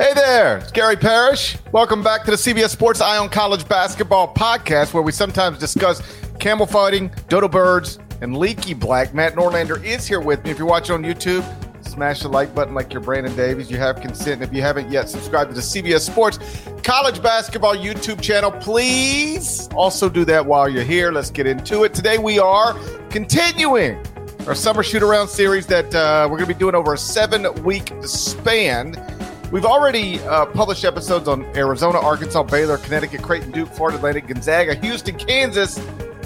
Hey there, it's Gary Parrish. Welcome back to the CBS Sports Eye on College Basketball podcast, where we sometimes discuss camel fighting, dodo birds, and leaky black. Matt Norlander is here with me. If you're watching on YouTube, smash the like button like you're Brandon Davies. You have consent. And If you haven't yet, subscribe to the CBS Sports College Basketball YouTube channel. Please also do that while you're here. Let's get into it. Today we are continuing our summer shoot around series that uh, we're going to be doing over a seven week span. We've already uh, published episodes on Arizona, Arkansas, Baylor, Connecticut, Creighton, Duke, Florida Atlantic, Gonzaga, Houston, Kansas,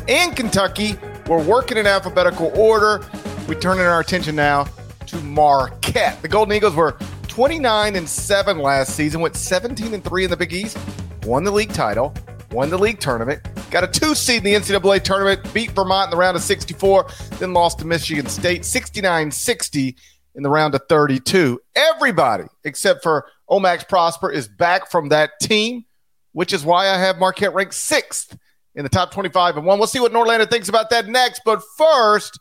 and Kentucky. We're working in alphabetical order. We turn in our attention now to Marquette. The Golden Eagles were 29 and 7 last season, went 17 and 3 in the Big East, won the league title, won the league tournament, got a two seed in the NCAA tournament, beat Vermont in the round of 64, then lost to Michigan State 69 60 in the round of 32. Everybody except for Omax Prosper is back from that team, which is why I have Marquette ranked sixth in the top 25 and one. We'll see what Norlander thinks about that next. But first,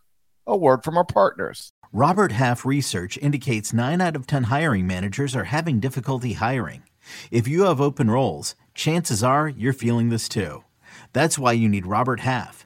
a word from our partners. Robert Half research indicates 9 out of 10 hiring managers are having difficulty hiring. If you have open roles, chances are you're feeling this too. That's why you need Robert Half.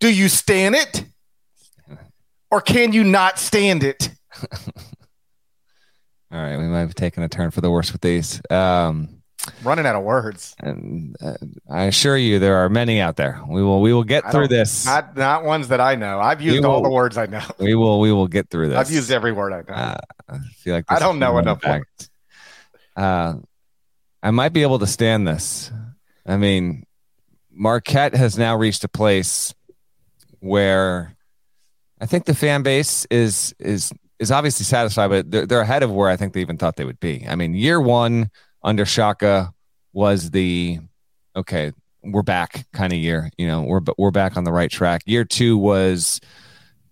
Do you stand it? Or can you not stand it? All right, we might have taken a turn for the worse with these. Um, running out of words. And uh, I assure you, there are many out there. We will we will get through this. Not not ones that I know. I've used will, all the words I know. We will we will get through this. I've used every word I know. Uh, I feel like I don't know enough words. Uh, I might be able to stand this. I mean, Marquette has now reached a place where I think the fan base is is is obviously satisfied, but they're, they're ahead of where I think they even thought they would be. I mean, year one under Shaka was the okay, we're back kind of year. You know, we're we're back on the right track. Year two was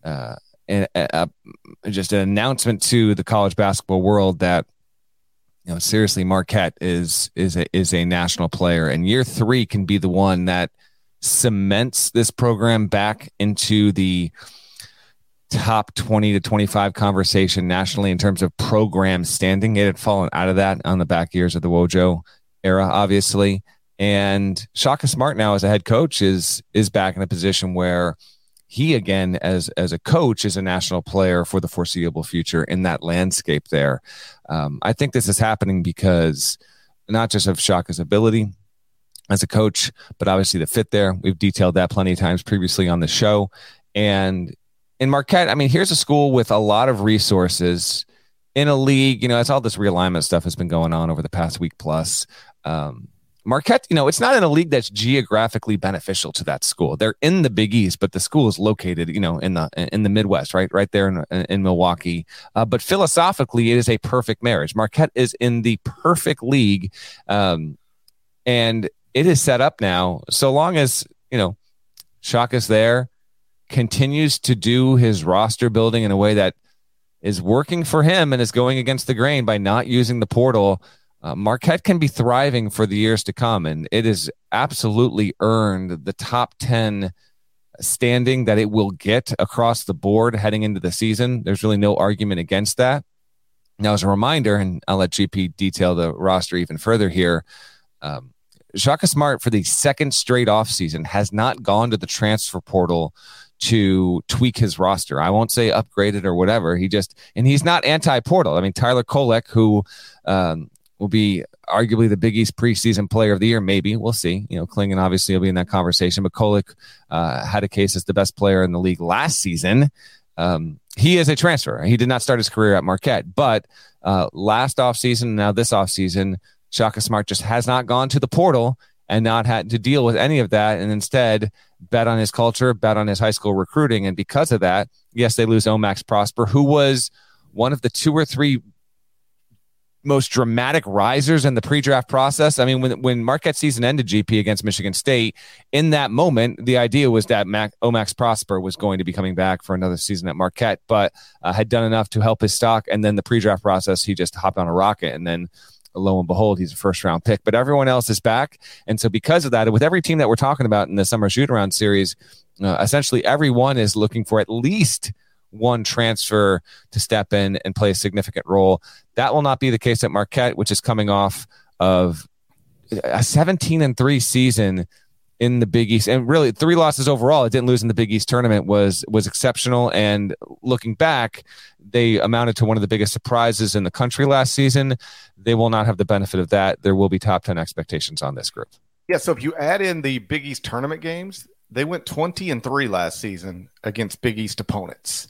uh, a, a, just an announcement to the college basketball world that you know seriously Marquette is is a, is a national player, and year three can be the one that cements this program back into the top 20 to 25 conversation nationally in terms of program standing. It had fallen out of that on the back years of the Wojo era, obviously. And Shaka Smart now as a head coach is is back in a position where he again as as a coach is a national player for the foreseeable future in that landscape there. Um, I think this is happening because not just of Shaka's ability as a coach, but obviously the fit there. We've detailed that plenty of times previously on the show. And in Marquette, I mean, here's a school with a lot of resources in a league. You know, it's all this realignment stuff has been going on over the past week plus. Um, Marquette, you know, it's not in a league that's geographically beneficial to that school. They're in the Big East, but the school is located, you know, in the in the Midwest, right, right there in, in Milwaukee. Uh, but philosophically, it is a perfect marriage. Marquette is in the perfect league, um, and it is set up now. So long as you know, Shock is there, continues to do his roster building in a way that is working for him and is going against the grain by not using the portal uh, Marquette can be thriving for the years to come, and it has absolutely earned the top 10 standing that it will get across the board heading into the season. There's really no argument against that. Now, as a reminder, and I'll let GP detail the roster even further here. Um, Shaka Smart, for the second straight offseason, has not gone to the transfer portal to tweak his roster. I won't say upgraded or whatever. He just, and he's not anti portal. I mean, Tyler Kolek, who um, will be arguably the Big East preseason player of the year. Maybe we'll see. You know, Clingan obviously will be in that conversation, but Kolek uh, had a case as the best player in the league last season. Um, he is a transfer. He did not start his career at Marquette, but uh, last offseason, now this offseason, Shaka Smart just has not gone to the portal and not had to deal with any of that, and instead bet on his culture, bet on his high school recruiting, and because of that, yes, they lose Omax Prosper, who was one of the two or three most dramatic risers in the pre-draft process. I mean, when when Marquette season ended GP against Michigan State, in that moment, the idea was that Mac, Omax Prosper was going to be coming back for another season at Marquette, but uh, had done enough to help his stock. And then the pre-draft process, he just hopped on a rocket, and then lo and behold, he's a first round pick. But everyone else is back, and so because of that, with every team that we're talking about in the summer shoot around series, uh, essentially everyone is looking for at least one transfer to step in and play a significant role. That will not be the case at Marquette, which is coming off of a 17 and 3 season in the Big East and really three losses overall. It didn't lose in the Big East tournament was was exceptional and looking back, they amounted to one of the biggest surprises in the country last season. They will not have the benefit of that. There will be top 10 expectations on this group. Yeah, so if you add in the Big East tournament games, they went 20 and 3 last season against Big East opponents.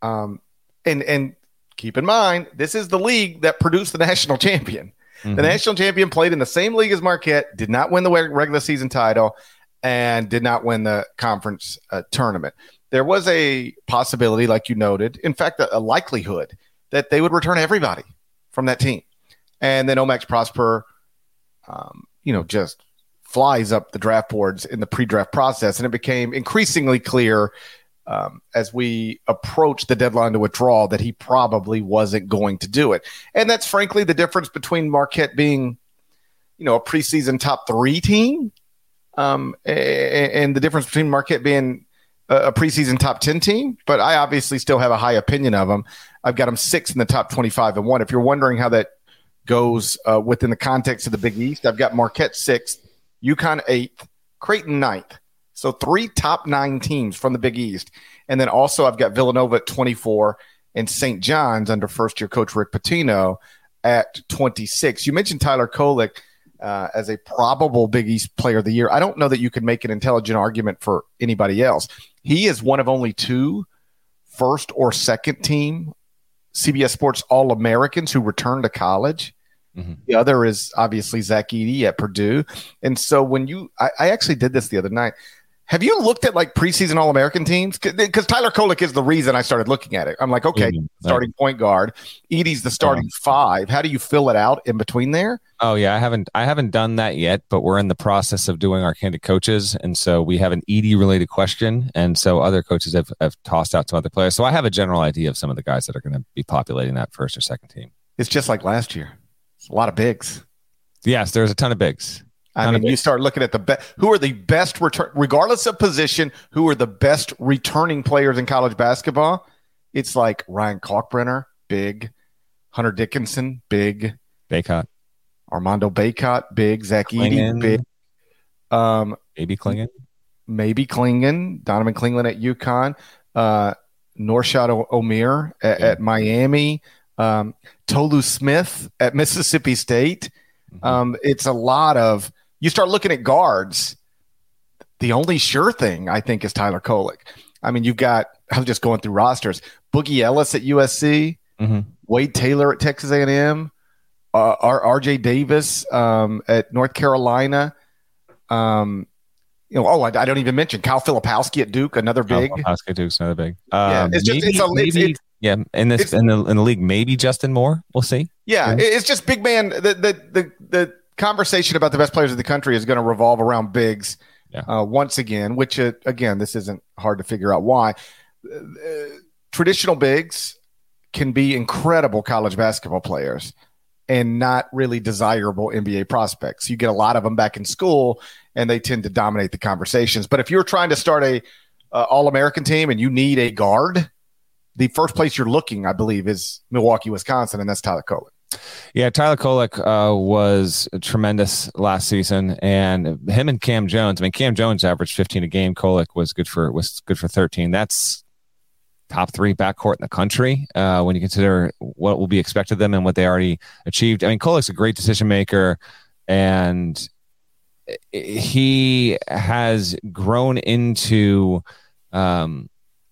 Um, and and keep in mind, this is the league that produced the national champion. Mm-hmm. The national champion played in the same league as Marquette, did not win the regular season title, and did not win the conference uh, tournament. There was a possibility, like you noted, in fact, a, a, likelihood that they would return everybody from that team. And then Omax Prosper, um, you know, just flies up the draft boards in the pre draft process. And it became increasingly clear um, as we approach the deadline to withdraw that he probably wasn't going to do it. And that's frankly the difference between Marquette being, you know, a preseason top three team um, and the difference between Marquette being a preseason top 10 team. But I obviously still have a high opinion of them. I've got them six in the top 25 and one. If you're wondering how that goes uh, within the context of the Big East, I've got Marquette sixth, UConn eighth, Creighton ninth. So three top nine teams from the Big East. And then also I've got Villanova at 24 and St. John's under first year coach Rick Pitino at 26. You mentioned Tyler Kolek uh, as a probable Big East player of the year. I don't know that you could make an intelligent argument for anybody else. He is one of only two first or second team CBS Sports All Americans who return to college. Mm-hmm. The other is obviously Zach Edey at Purdue. And so when you, I, I actually did this the other night. Have you looked at like preseason All American teams? Because Tyler Kolek is the reason I started looking at it. I'm like, okay, mm-hmm. starting point guard. Edey's the starting five. How do you fill it out in between there? Oh yeah, I haven't I haven't done that yet, but we're in the process of doing our candid coaches, and so we have an Edie related question, and so other coaches have, have tossed out some other players. So I have a general idea of some of the guys that are going to be populating that first or second team. It's just like last year. It's a lot of bigs. Yes, there's a ton of bigs. I mean, you start looking at the best. Who are the best return, regardless of position? Who are the best returning players in college basketball? It's like Ryan Kalkbrenner, big. Hunter Dickinson, big. Bacot. Armando Bacot, big. Zach Edey, big. Um, maybe Clingan. Maybe Clingan. Donovan Clingan at UConn. Uh, Norchad Omier at, yeah. at Miami. Um, Tolu Smith at Mississippi State. Mm-hmm. Um, it's a lot of. You start looking at guards. The only sure thing I think is Tyler Kolek. I mean, you've got. I'm just going through rosters. Boogie Ellis at USC. Mm-hmm. Wade Taylor at Texas A&M. Uh, R.J. Davis um, at North Carolina. Um, you know, oh, I, I, don't even mention Kyle Filipowski at Duke, another big. Kyle Filipowski Duke's another big. yeah, um, it's just it's a, maybe, it's, it's, yeah, in this in the in the league, maybe Justin Moore. We'll see. Yeah, yeah. it's just big man. The, the the the conversation about the best players of the country is going to revolve around bigs. Yeah. Uh, once again, which uh, again, this isn't hard to figure out why. Uh, traditional bigs can be incredible college basketball players and not really desirable NBA prospects. You get a lot of them back in school and they tend to dominate the conversations. But if you're trying to start a uh, All American team and you need a guard, the first place you're looking, I believe, is Milwaukee, Wisconsin, and that's Tyler Kolek. Yeah, Tyler Kolek uh, was tremendous last season, and him and Cam Jones. I mean, Cam Jones averaged 15 a game. Kolek was good for was good for 13. That's top three backcourt in the country uh, when you consider what will be expected of them and what they already achieved. I mean, Kolek's a great decision maker, and he has grown into um,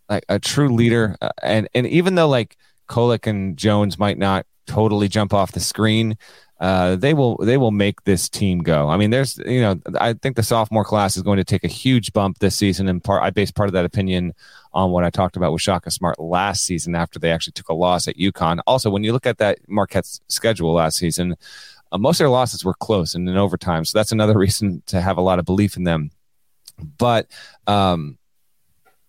like a true leader. Uh, and and even though like Kolek and Jones might not totally jump off the screen, uh, they will they will make this team go. I mean, there's you know I think the sophomore class is going to take a huge bump this season, and part I base part of that opinion on what I talked about with Shaka Smart last season after they actually took a loss at UConn. Also, when you look at that Marquette's schedule last season, uh, most of their losses were close and in overtime, so that's another reason to have a lot of belief in them. But um,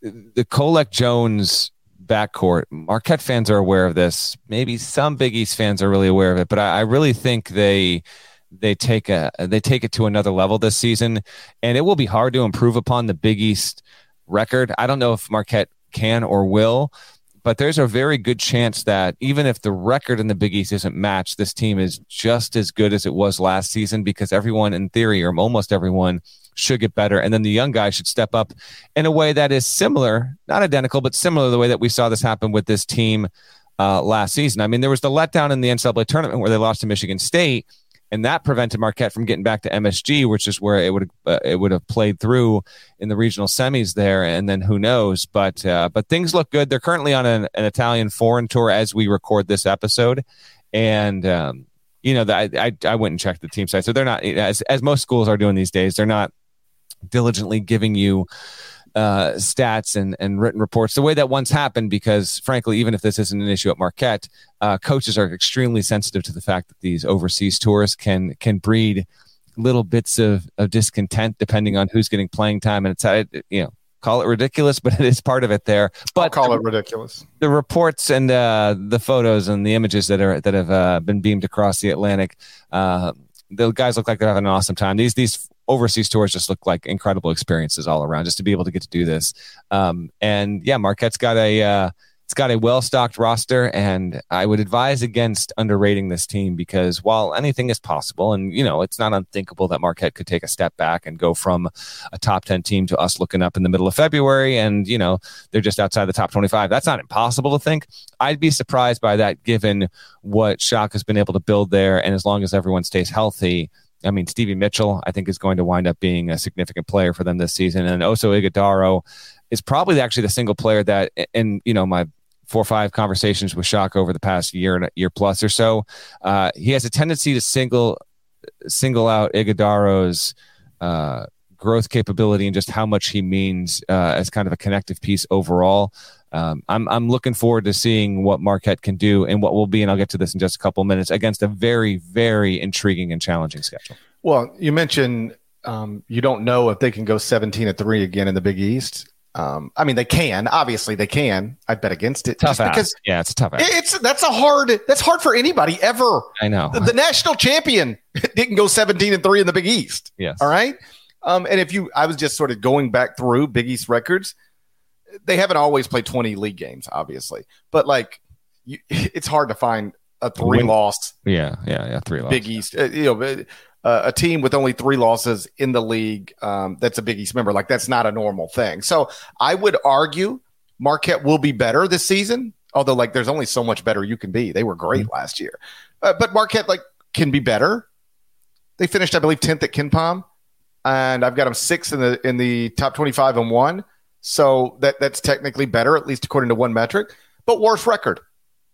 the Kolek Jones backcourt. Marquette fans are aware of this. Maybe some Big East fans are really aware of it, but I, I really think they they take a they take it to another level this season, and it will be hard to improve upon the Big East record. I don't know if Marquette can or will, but there's a very good chance that even if the record in the Big East isn't matched, this team is just as good as it was last season because everyone, in theory, or almost everyone, should get better. And then the young guys should step up in a way that is similar, not identical, but similar to the way that we saw this happen with this team uh, last season. I mean, there was the letdown in the NCAA tournament where they lost to Michigan State, and that prevented Marquette from getting back to MSG, which is where it would uh, it would have played through in the regional semis there, and then who knows? But uh, but things look good. They're currently on an, an Italian foreign tour as we record this episode, and um, you know, the, I, I I went and checked the team site, so they're not as as most schools are doing these days. They're not diligently giving you uh, stats and, and written reports the way that once happened because frankly even if this isn't an issue at marquette uh, coaches are extremely sensitive to the fact that these overseas tours can can breed little bits of, of discontent depending on who's getting playing time. And it's you know call it ridiculous but it is part of it there. But I'll call it ridiculous. the reports and uh, the photos and the images that are that have uh, been beamed across the atlantic uh, the guys look like they're having an awesome time. These these overseas tours just look like incredible experiences all around just to be able to get to do this. Um, and yeah, Marquette's got a, uh, it's got a well stocked roster, and I would advise against underrating this team because while anything is possible, and you know, it's not unthinkable that Marquette could take a step back and go from a top 10 team to us looking up in the middle of February, and you know, they're just outside the top 25. That's not impossible to think. I'd be surprised by that given what Shock has been able to build there, and as long as everyone stays healthy, I mean, Stevie Mitchell, I think, is going to wind up being a significant player for them this season. And Oso Ighodaro is probably actually the single player that, in you know, my four or five conversations with Shock over the past year and year plus or so, uh, he has a tendency to single single out Ighodaro's uh, growth capability and just how much he means uh, as kind of a connective piece overall um, I'm I'm looking forward to seeing what Marquette can do and what will be, and I'll get to this in just a couple minutes against a very very intriguing and challenging schedule. Well, you mentioned um, you don't know if they can go 17 at three again in the Big East. Um, I mean, they can. Obviously, they can. I bet against it. Tough because yeah, it's tough. Ass. It's that's a hard. That's hard for anybody ever. I know the, the national champion didn't go 17 and three in the Big East. Yes. All right. Um, and if you, I was just sort of going back through Big East records they haven't always played 20 league games, obviously, but like you, it's hard to find a three Win- loss. Yeah, yeah, yeah, three loss. Big East. Uh, you know, uh, a team with only three losses in the league um, that's a Big East member. Like that's not a normal thing. So I would argue Marquette will be better this season. Although like there's only so much better you can be. They were great mm-hmm. last year, uh, but Marquette like can be better. They finished, I believe, tenth at KenPom, and I've got them sixth in the in the top twenty-five and one. So that that's technically better, at least according to one metric. But worse record,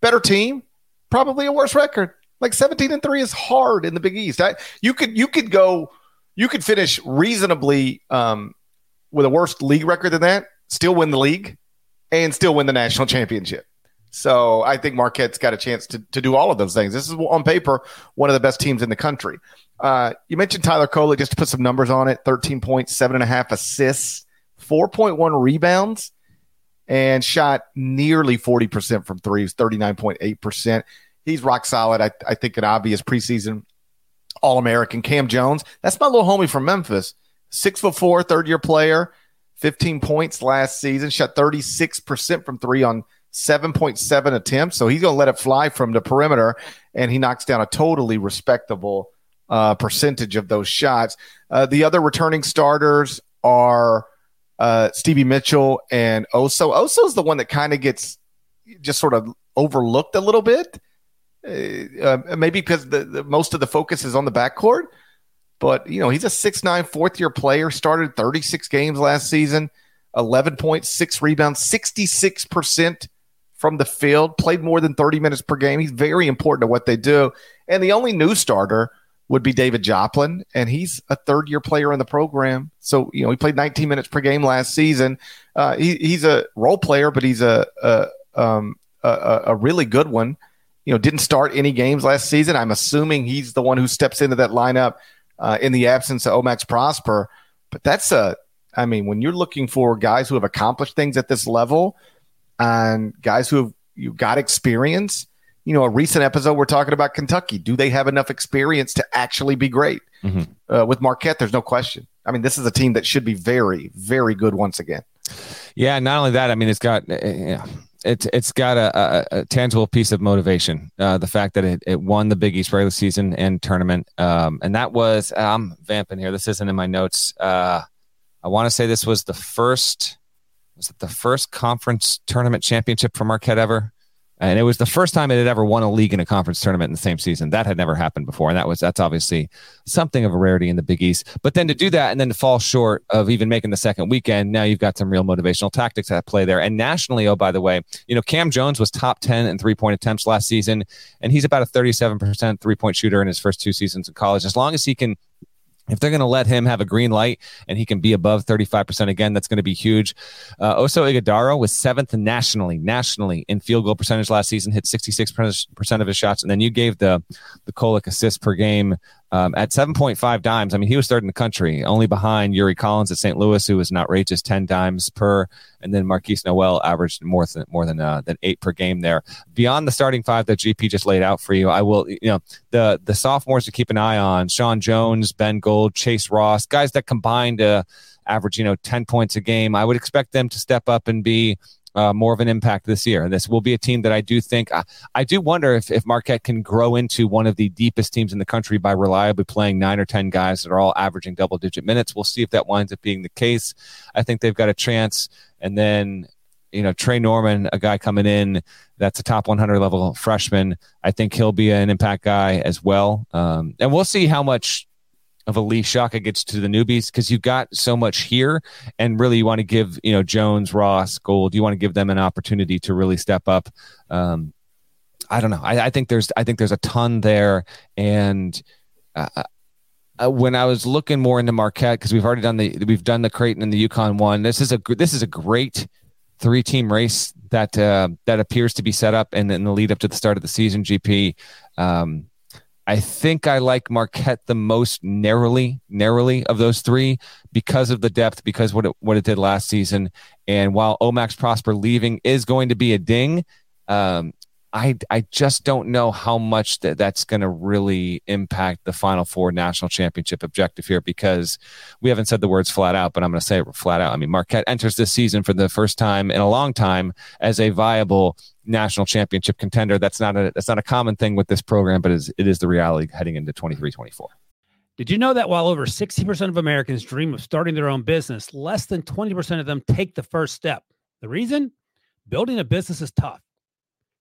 better team, probably a worse record. Like 17 and 3 is hard in the Big East. I, you could you could go you could finish reasonably um, with a worse league record than that, still win the league and still win the national championship. So I think Marquette's got a chance to, to do all of those things. This is on paper one of the best teams in the country. Uh, you mentioned Tyler Kolek, just to put some numbers on it 13 points, seven and a half assists, 4.1 rebounds, and shot nearly 40% from threes, 39.8% he's rock solid. I, I think an obvious preseason All American. Cam Jones, that's my little homie from Memphis. Six foot four, third year player, 15 points last season, shot 36% from three on 7.7 attempts. So he's going to let it fly from the perimeter, and he knocks down a totally respectable uh, percentage of those shots. Uh, the other returning starters are uh, Stevie Mitchell and Oso. Oso is the one that kind of gets just sort of overlooked a little bit. Uh, uh, maybe because the, the, most of the focus is on the backcourt. But you know, he's a six nine fourth year player. Started 36 games last season, 11 points, six rebounds, 66 percent from the field. Played more than 30 minutes per game. He's very important to what they do. And the only new starter would be David Joplin, and he's a third year player in the program. So you know, he played 19 minutes per game last season. Uh, he, he's a role player, but he's a a, um, a, a really good one you know, didn't start any games last season. I'm assuming he's the one who steps into that lineup uh, in the absence of Omax Prosper. But that's a, I mean, when you're looking for guys who have accomplished things at this level and guys who have you got experience, you know, a recent episode we're talking about Kentucky. Do they have enough experience to actually be great? Mm-hmm. Uh, with Marquette, there's no question. I mean, this is a team that should be very, very good once again. Yeah, not only that, I mean, it's got uh, it's it's got a, a, a tangible piece of motivation. Uh, the fact that it, it won the Big East regular season and tournament, um, and that was I'm vamping here. This isn't in my notes. Uh, I want to say this was the first was it the first conference tournament championship for Marquette ever? And it was the first time it had ever won a league in a conference tournament in the same season. That had never happened before, and that was that's obviously something of a rarity in the Big East. But then to do that and then to fall short of even making the second weekend, now you've got some real motivational tactics at play there. And nationally, oh by the way, you know Cam Jones was top ten in three point attempts last season, and he's about a thirty seven percent three point shooter in his first two seasons in college. As long as he can if they're going to let him have a green light and he can be above 35% again, that's going to be huge. Uh, Oso Ighodaro was seventh nationally, nationally in field goal percentage last season, hit 66% of his shots. And then you gave the, the Kolek assist per game um, at 7.5 dimes. I mean, he was third in the country, only behind Yuri Collins at St. Louis, who was an outrageous 10 dimes per, and then Markquis Nowell averaged more than more than uh, than eight per game there. Beyond the starting five that GP just laid out for you, I will, you know, the the sophomores to keep an eye on: Sean Jones, Ben Gold, Chase Ross, guys that combined to average, you know, 10 points a game. I would expect them to step up and be uh, more of an impact this year. And this will be a team that I do think I, I do wonder if, if Marquette can grow into one of the deepest teams in the country by reliably playing nine or 10 guys that are all averaging double digit minutes. We'll see if that winds up being the case. I think they've got a chance. And then, you know, Tre Norman, a guy coming in that's a top 100 level freshman. I think he'll be an impact guy as well. Um, and we'll see how much of a Lee Shaka gets to the newbies because you've got so much here, and really you want to give you know Jones, Ross, Gold, you want to give them an opportunity to really step up. Um, I don't know. I, I, think there's I think there's a ton there, and uh, uh, uh when I was looking more into Marquette because we've already done the we've done the Creighton and the UConn one. This is a this is a great three team race that uh, that appears to be set up and in the lead up to the start of the season. GP. Um, I think I like Marquette the most narrowly, narrowly of those three because of the depth, because what it, what it did last season. And while Omax Prosper leaving is going to be a ding, um, I I just don't know how much that that's going to really impact the Final Four national championship objective here because we haven't said the words flat out, but I'm going to say it flat out. I mean, Marquette enters this season for the first time in a long time as a viable national championship contender. That's not a that's not a common thing with this program, but is it is the reality heading into 23-24. Did you know that while over 60% of Americans dream of starting their own business, less than 20% of them take the first step? The reason? Building a business is tough.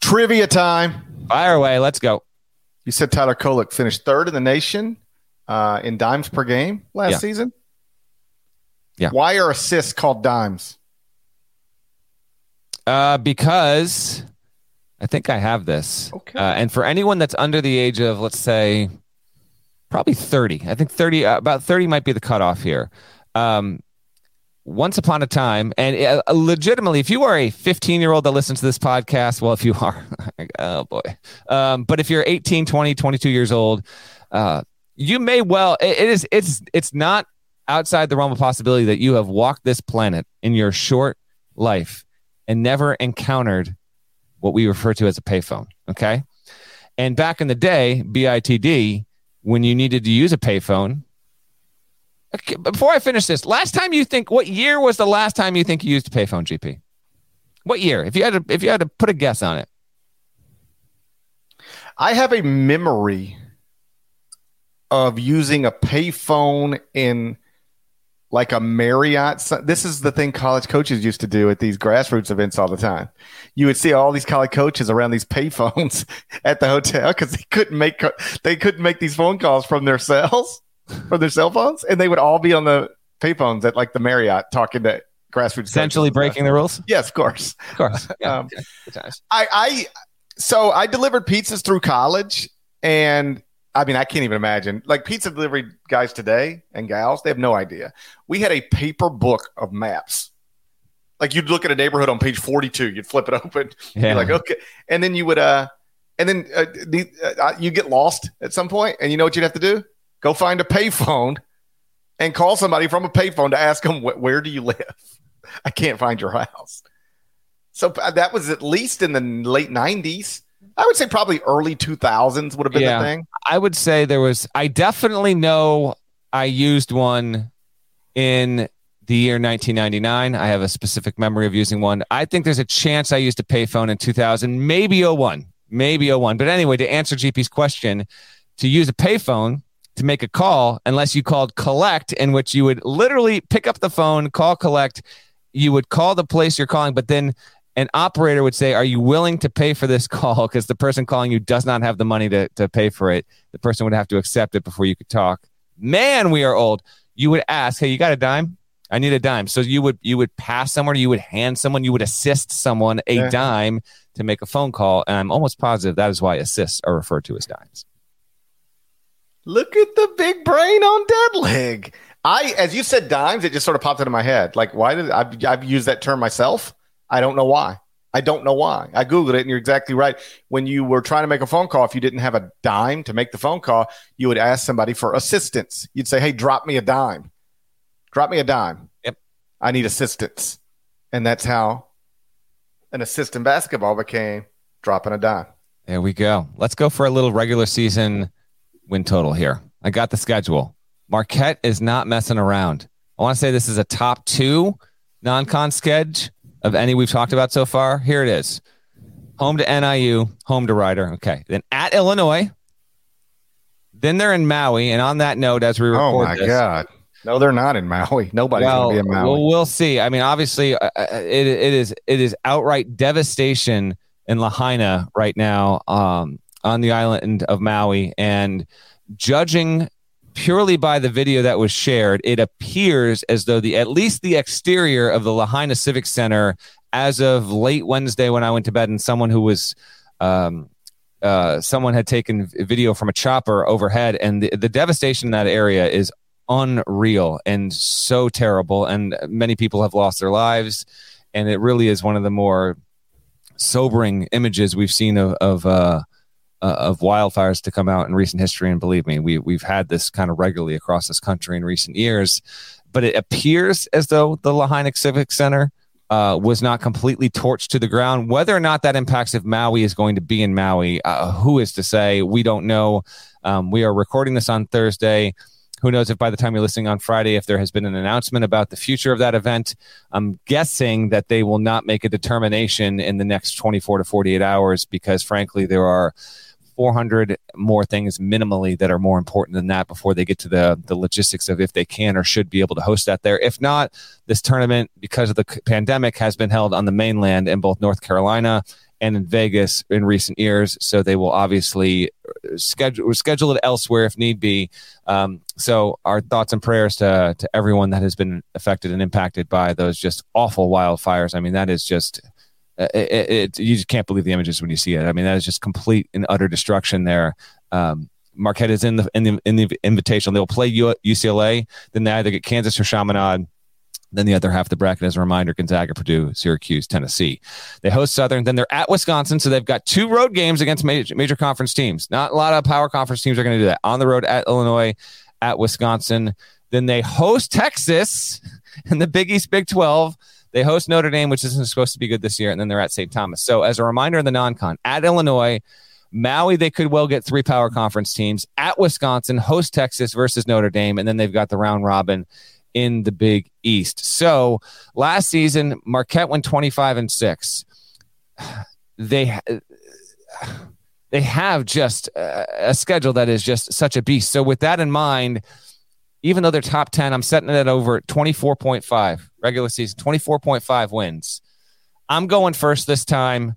Trivia time. Fire away. Let's go. You said Tyler Kolek finished third in the nation uh, in dimes per game last Yeah. season. Yeah. Why are assists called dimes? Uh, because I think I have this. Okay. Uh, and for anyone that's under the age of, let's say, probably 30, I think 30, uh, about 30 might be the cutoff here. Um, once upon a time, and uh, legitimately, if you are a 15 year old that listens to this podcast, well, if you are, oh boy. Um, but if you're 18, 20, 22 years old, uh, you may well, it- it is, it's, it's not outside the realm of possibility that you have walked this planet in your short life and never encountered what we refer to as a payphone. Okay. And back in the day, BITD, when you needed to use a payphone, okay, before I finish this, last time you think, what year was the last time you think you used a payphone, GP? What year? If you had to, if you had to put a guess on it, I have a memory of using a payphone in like a Marriott. This is the thing college coaches used to do at these grassroots events all the time. You would see all these college coaches around these payphones at the hotel because they couldn't make they couldn't make these phone calls from their cells from their cell phones, and they would all be on the payphones at like the Marriott talking to grassroots. essentially breaking the rules. Yes, of course. Of course. Yeah. Um. I, I so I delivered pizzas through college, and I mean I can't even imagine like pizza delivery guys today and gals. They have no idea. We had a paper book of maps. Like you'd look at a neighborhood on page forty-two, you'd flip it open, Yeah. you're like okay, and then you would uh, and then uh, the, uh, you get lost at some point, and you know what you'd have to do? Go find a payphone and call somebody from a payphone to ask them where do you live. I can't find your house. So uh, that was at least in the late 90s. I would say probably early 2000s would have been Yeah. the thing. I would say there was. I definitely know I used one in the year 1999. I have a specific memory of using one. I think there's a chance I used a payphone in 2000, maybe 01, maybe 01. But anyway, to answer GP's question, to use a payphone to make a call, unless you called collect, in which you would literally pick up the phone, call collect, you would call the place you're calling, but then an operator would say, Are you willing to pay for this call? Because the person calling you does not have the money to, to pay for it. The person would have to accept it before you could talk. Man, we are old. You would ask, Hey, you got a dime? I need a dime. So you would you would pass someone, you would hand someone, you would assist someone a Yeah. dime to make a phone call. And I'm almost positive that is why assists are referred to as dimes. Look at the big brain on dead leg. I, as you said, dimes, it just sort of popped into my head. Like, why did I've, I've used that term myself? I don't know why. I don't know why. I Googled it and you're exactly right. When you were trying to make a phone call, if you didn't have a dime to make the phone call, you would ask somebody for assistance. You'd say, Hey, drop me a dime. Drop me a dime. Yep. I need assistance. And that's how an assist in basketball became dropping a dime. There we go. Let's go for a little regular season win total here. I got the schedule. Marquette is not messing around. I want to say this is a top two non con sketch of any we've talked about so far. Here it is home to NIU, home to Rider. Okay. Then at Illinois. Then they're in Maui. And on that note, as we record Oh my this, god. No, they're not in Maui. Nobody's well, going to be in Maui. well, we'll see. I mean, obviously, uh, uh, it, it is it is outright devastation in Lahaina right now um, on the island of Maui, and judging purely by the video that was shared, it appears as though the at least the exterior of the Lahaina Civic Center, as of late Wednesday when I went to bed, and someone who was. Um, uh, someone had taken video from a chopper overhead, and the, the devastation in that area is unreal and so terrible. And many people have lost their lives, and it really is one of the more sobering images we've seen of of, uh, uh, of wildfires to come out in recent history. And believe me, we we've had this kind of regularly across this country in recent years. But it appears as though the Lahaina Civic Center uh, was not completely torched to the ground. Whether or not that impacts if Maui is going to be in Maui, uh, who is to say? We don't know. Um, we are recording this on Thursday. Who knows if by the time you're listening on Friday, if there has been an announcement about the future of that event? I'm guessing that they will not make a determination in the next 24 to 48 hours because, frankly, there are 400 more things minimally that are more important than that before they get to the the logistics of if they can or should be able to host that there. If not, this tournament because of the pandemic has been held on the mainland in both North Carolina and in Vegas in recent years, so they will obviously schedule schedule it elsewhere if need be. Um, so our thoughts and prayers to to everyone that has been affected and impacted by those just awful wildfires. I mean, that is just it, it, it, you just can't believe the images when you see it. I mean, that is just complete and utter destruction there. Um, Marquette is in the in the in the invitation. They'll play UCLA, then they either get Kansas or Chaminade. Then the other half of the bracket, as a reminder, Gonzaga, Purdue, Syracuse, Tennessee. They host Southern. Then they're at Wisconsin, so they've got two road games against major, major conference teams. Not a lot of power conference teams are going to do that. On the road at Illinois, at Wisconsin. Then they host Texas in the Big East, Big Twelve. They host Notre Dame, which isn't supposed to be good this year, and then they're at St. Thomas. So, as a reminder in the non-con, at Illinois, Maui, they could well get three power conference teams. At Wisconsin, host Texas versus Notre Dame, and then they've got the round robin in the Big East. So, last season, Marquette went 25 and six. They they have just a schedule that is just such a beast. So, with that in mind, even though they're top 10, I'm setting it over 24.5 regular season, 24.5 wins. I'm going first this time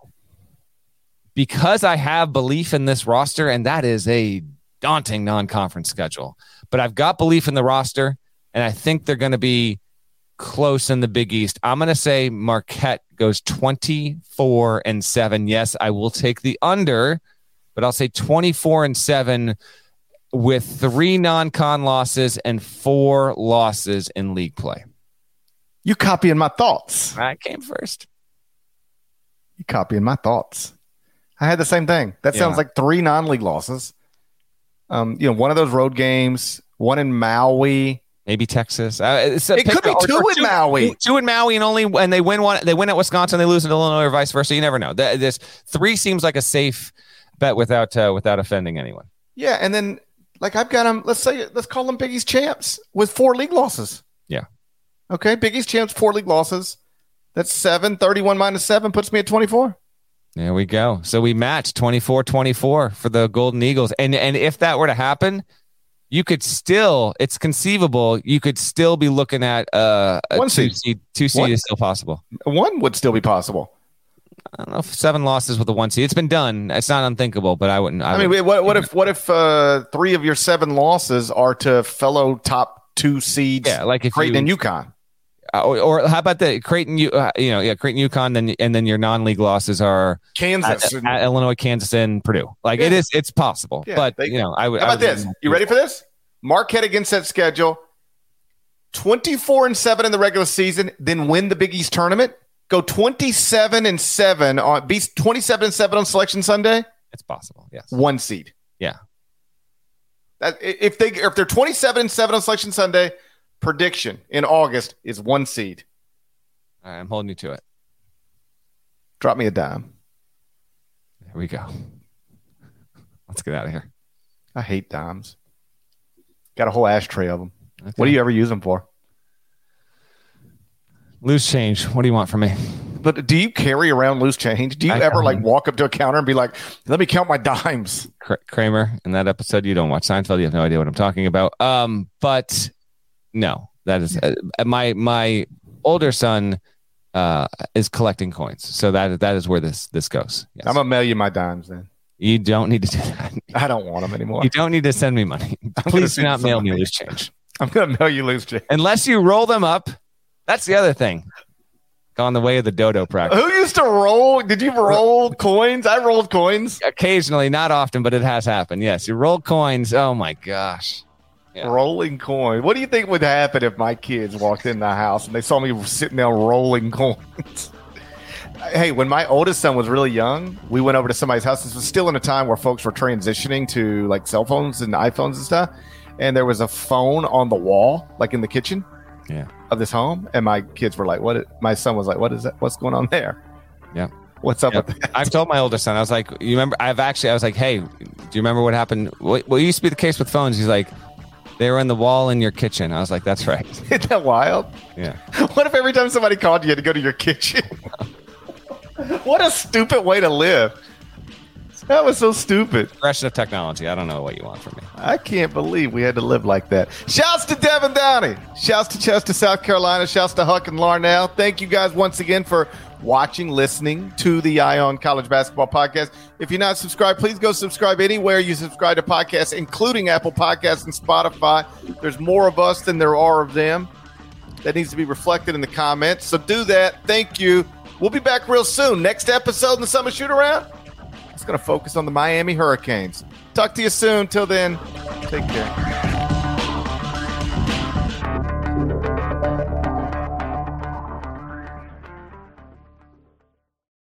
because I have belief in this roster, and that is a daunting non conference schedule. But I've got belief in the roster, and I think they're going to be close in the Big East. I'm going to say Marquette goes 24 and 7. Yes, I will take the under, but I'll say 24 and 7 with three non-con losses and four losses in league play. You copying my thoughts. I came first. You copying my thoughts. I had the same thing. That sounds Yeah. like three non-league losses. Um, you know, one of those road games, one in Maui. Maybe Texas. Uh, It pick- could be two or in Maui. Two, two in Maui, and only and they win one. They win at Wisconsin, they lose in Illinois, or vice versa. You never know. Th- This three seems like a safe bet without uh, without offending anyone. Yeah, and then like I've got them. Let's say let's call them Big East champs with four league losses. Okay, Big East champs, four league losses. That's seven. 31 minus seven puts me at 24. There we go. So we match 24-24 for the Golden Eagles. And and if that were to happen, you could still it's conceivable you could still be looking at uh, a One two seed. seed. Two seed One. is still possible. One would still be possible. I don't know if seven losses with a one seed. It's been done. It's not unthinkable, but I wouldn't. I, I mean, would, what, what if what if uh, three of your seven losses are to fellow top two seeds? yeah, like if Creighton you, and UConn. Uh, or, or how about the Creighton? You uh, you know, yeah, Creighton, UConn, then and then your non-league losses are Kansas. at, at Illinois, Kansas, and Purdue. Like it Yeah. is, it's possible. Yeah, but they- you know, I would. How about would- this? You ready for this? Marquette against that schedule. 24 and 7 in the regular season, then win the Big East tournament. Go 27 and 7 on be 27 and 7 on selection Sunday, It's possible. Yes. one seed. Yeah. That if they if they're 27 and 7 on selection Sunday, prediction in August is one seed. Right, I'm holding you to it. Drop me a dime. There we go. Let's get out of here. I hate dimes. Got a whole ashtray of them. Okay. What do you ever use them for? Loose change. What do you want from me? But do you carry around loose change? Do you I ever like walk up to a counter and be like, "Let me count my dimes"? Kramer in that episode. You don't watch Seinfeld. You have no idea what I'm talking about. Um, but no, that is uh, my my older son uh is collecting coins. So that that is where this this goes. Yes. I'm gonna mail you my dimes. Then you don't need to do that. I don't want them anymore. You don't need to send me money. Please do not mail me loose change I'm gonna mail you loose change. unless you roll them up. That's the other thing. Gone the way of the dodo practice. Who used to roll? Did you roll coins? I rolled coins. Occasionally, not often, but it has happened. Yes, you roll coins. Oh my gosh. Yeah. Rolling coin. What do you think would happen if my kids walked in the house and they saw me sitting there rolling coins? hey, when my oldest son was really young, we went over to somebody's house. This was still in a time where folks were transitioning to like cell phones and iPhones and stuff. And there was a phone on the wall, like in the kitchen Yeah. of this home. And my kids were like, "What?" My son was like, "What is that? What's going on there?" Yeah. What's up Yep. with that? I've told my older son, I was like, you remember, I've actually, I was like, hey, do you remember what happened? What used to be the case with phones? He's like, they were in the wall in your kitchen. I was like, that's right. Isn't that wild? Yeah. What if every time somebody called you, you had to go to your kitchen? what a stupid way to live. That was so stupid. Progression of technology. I don't know what you want from me. I can't believe we had to live like that. Shouts to Devin Downey. Shouts to Chester, South Carolina. Shouts to Huck and Larnell. Thank you guys once again for watching, listening to the Eye on College Basketball Podcast. If you're not subscribed, please go subscribe anywhere you subscribe to podcasts, including Apple Podcasts and Spotify. There's more of us than there are of them. That needs to be reflected in the comments. So do that. Thank you. We'll be back real soon. Next episode in the Summer Shoot Around, it's going to focus on the Miami Hurricanes. Talk to you soon. Till then, take care.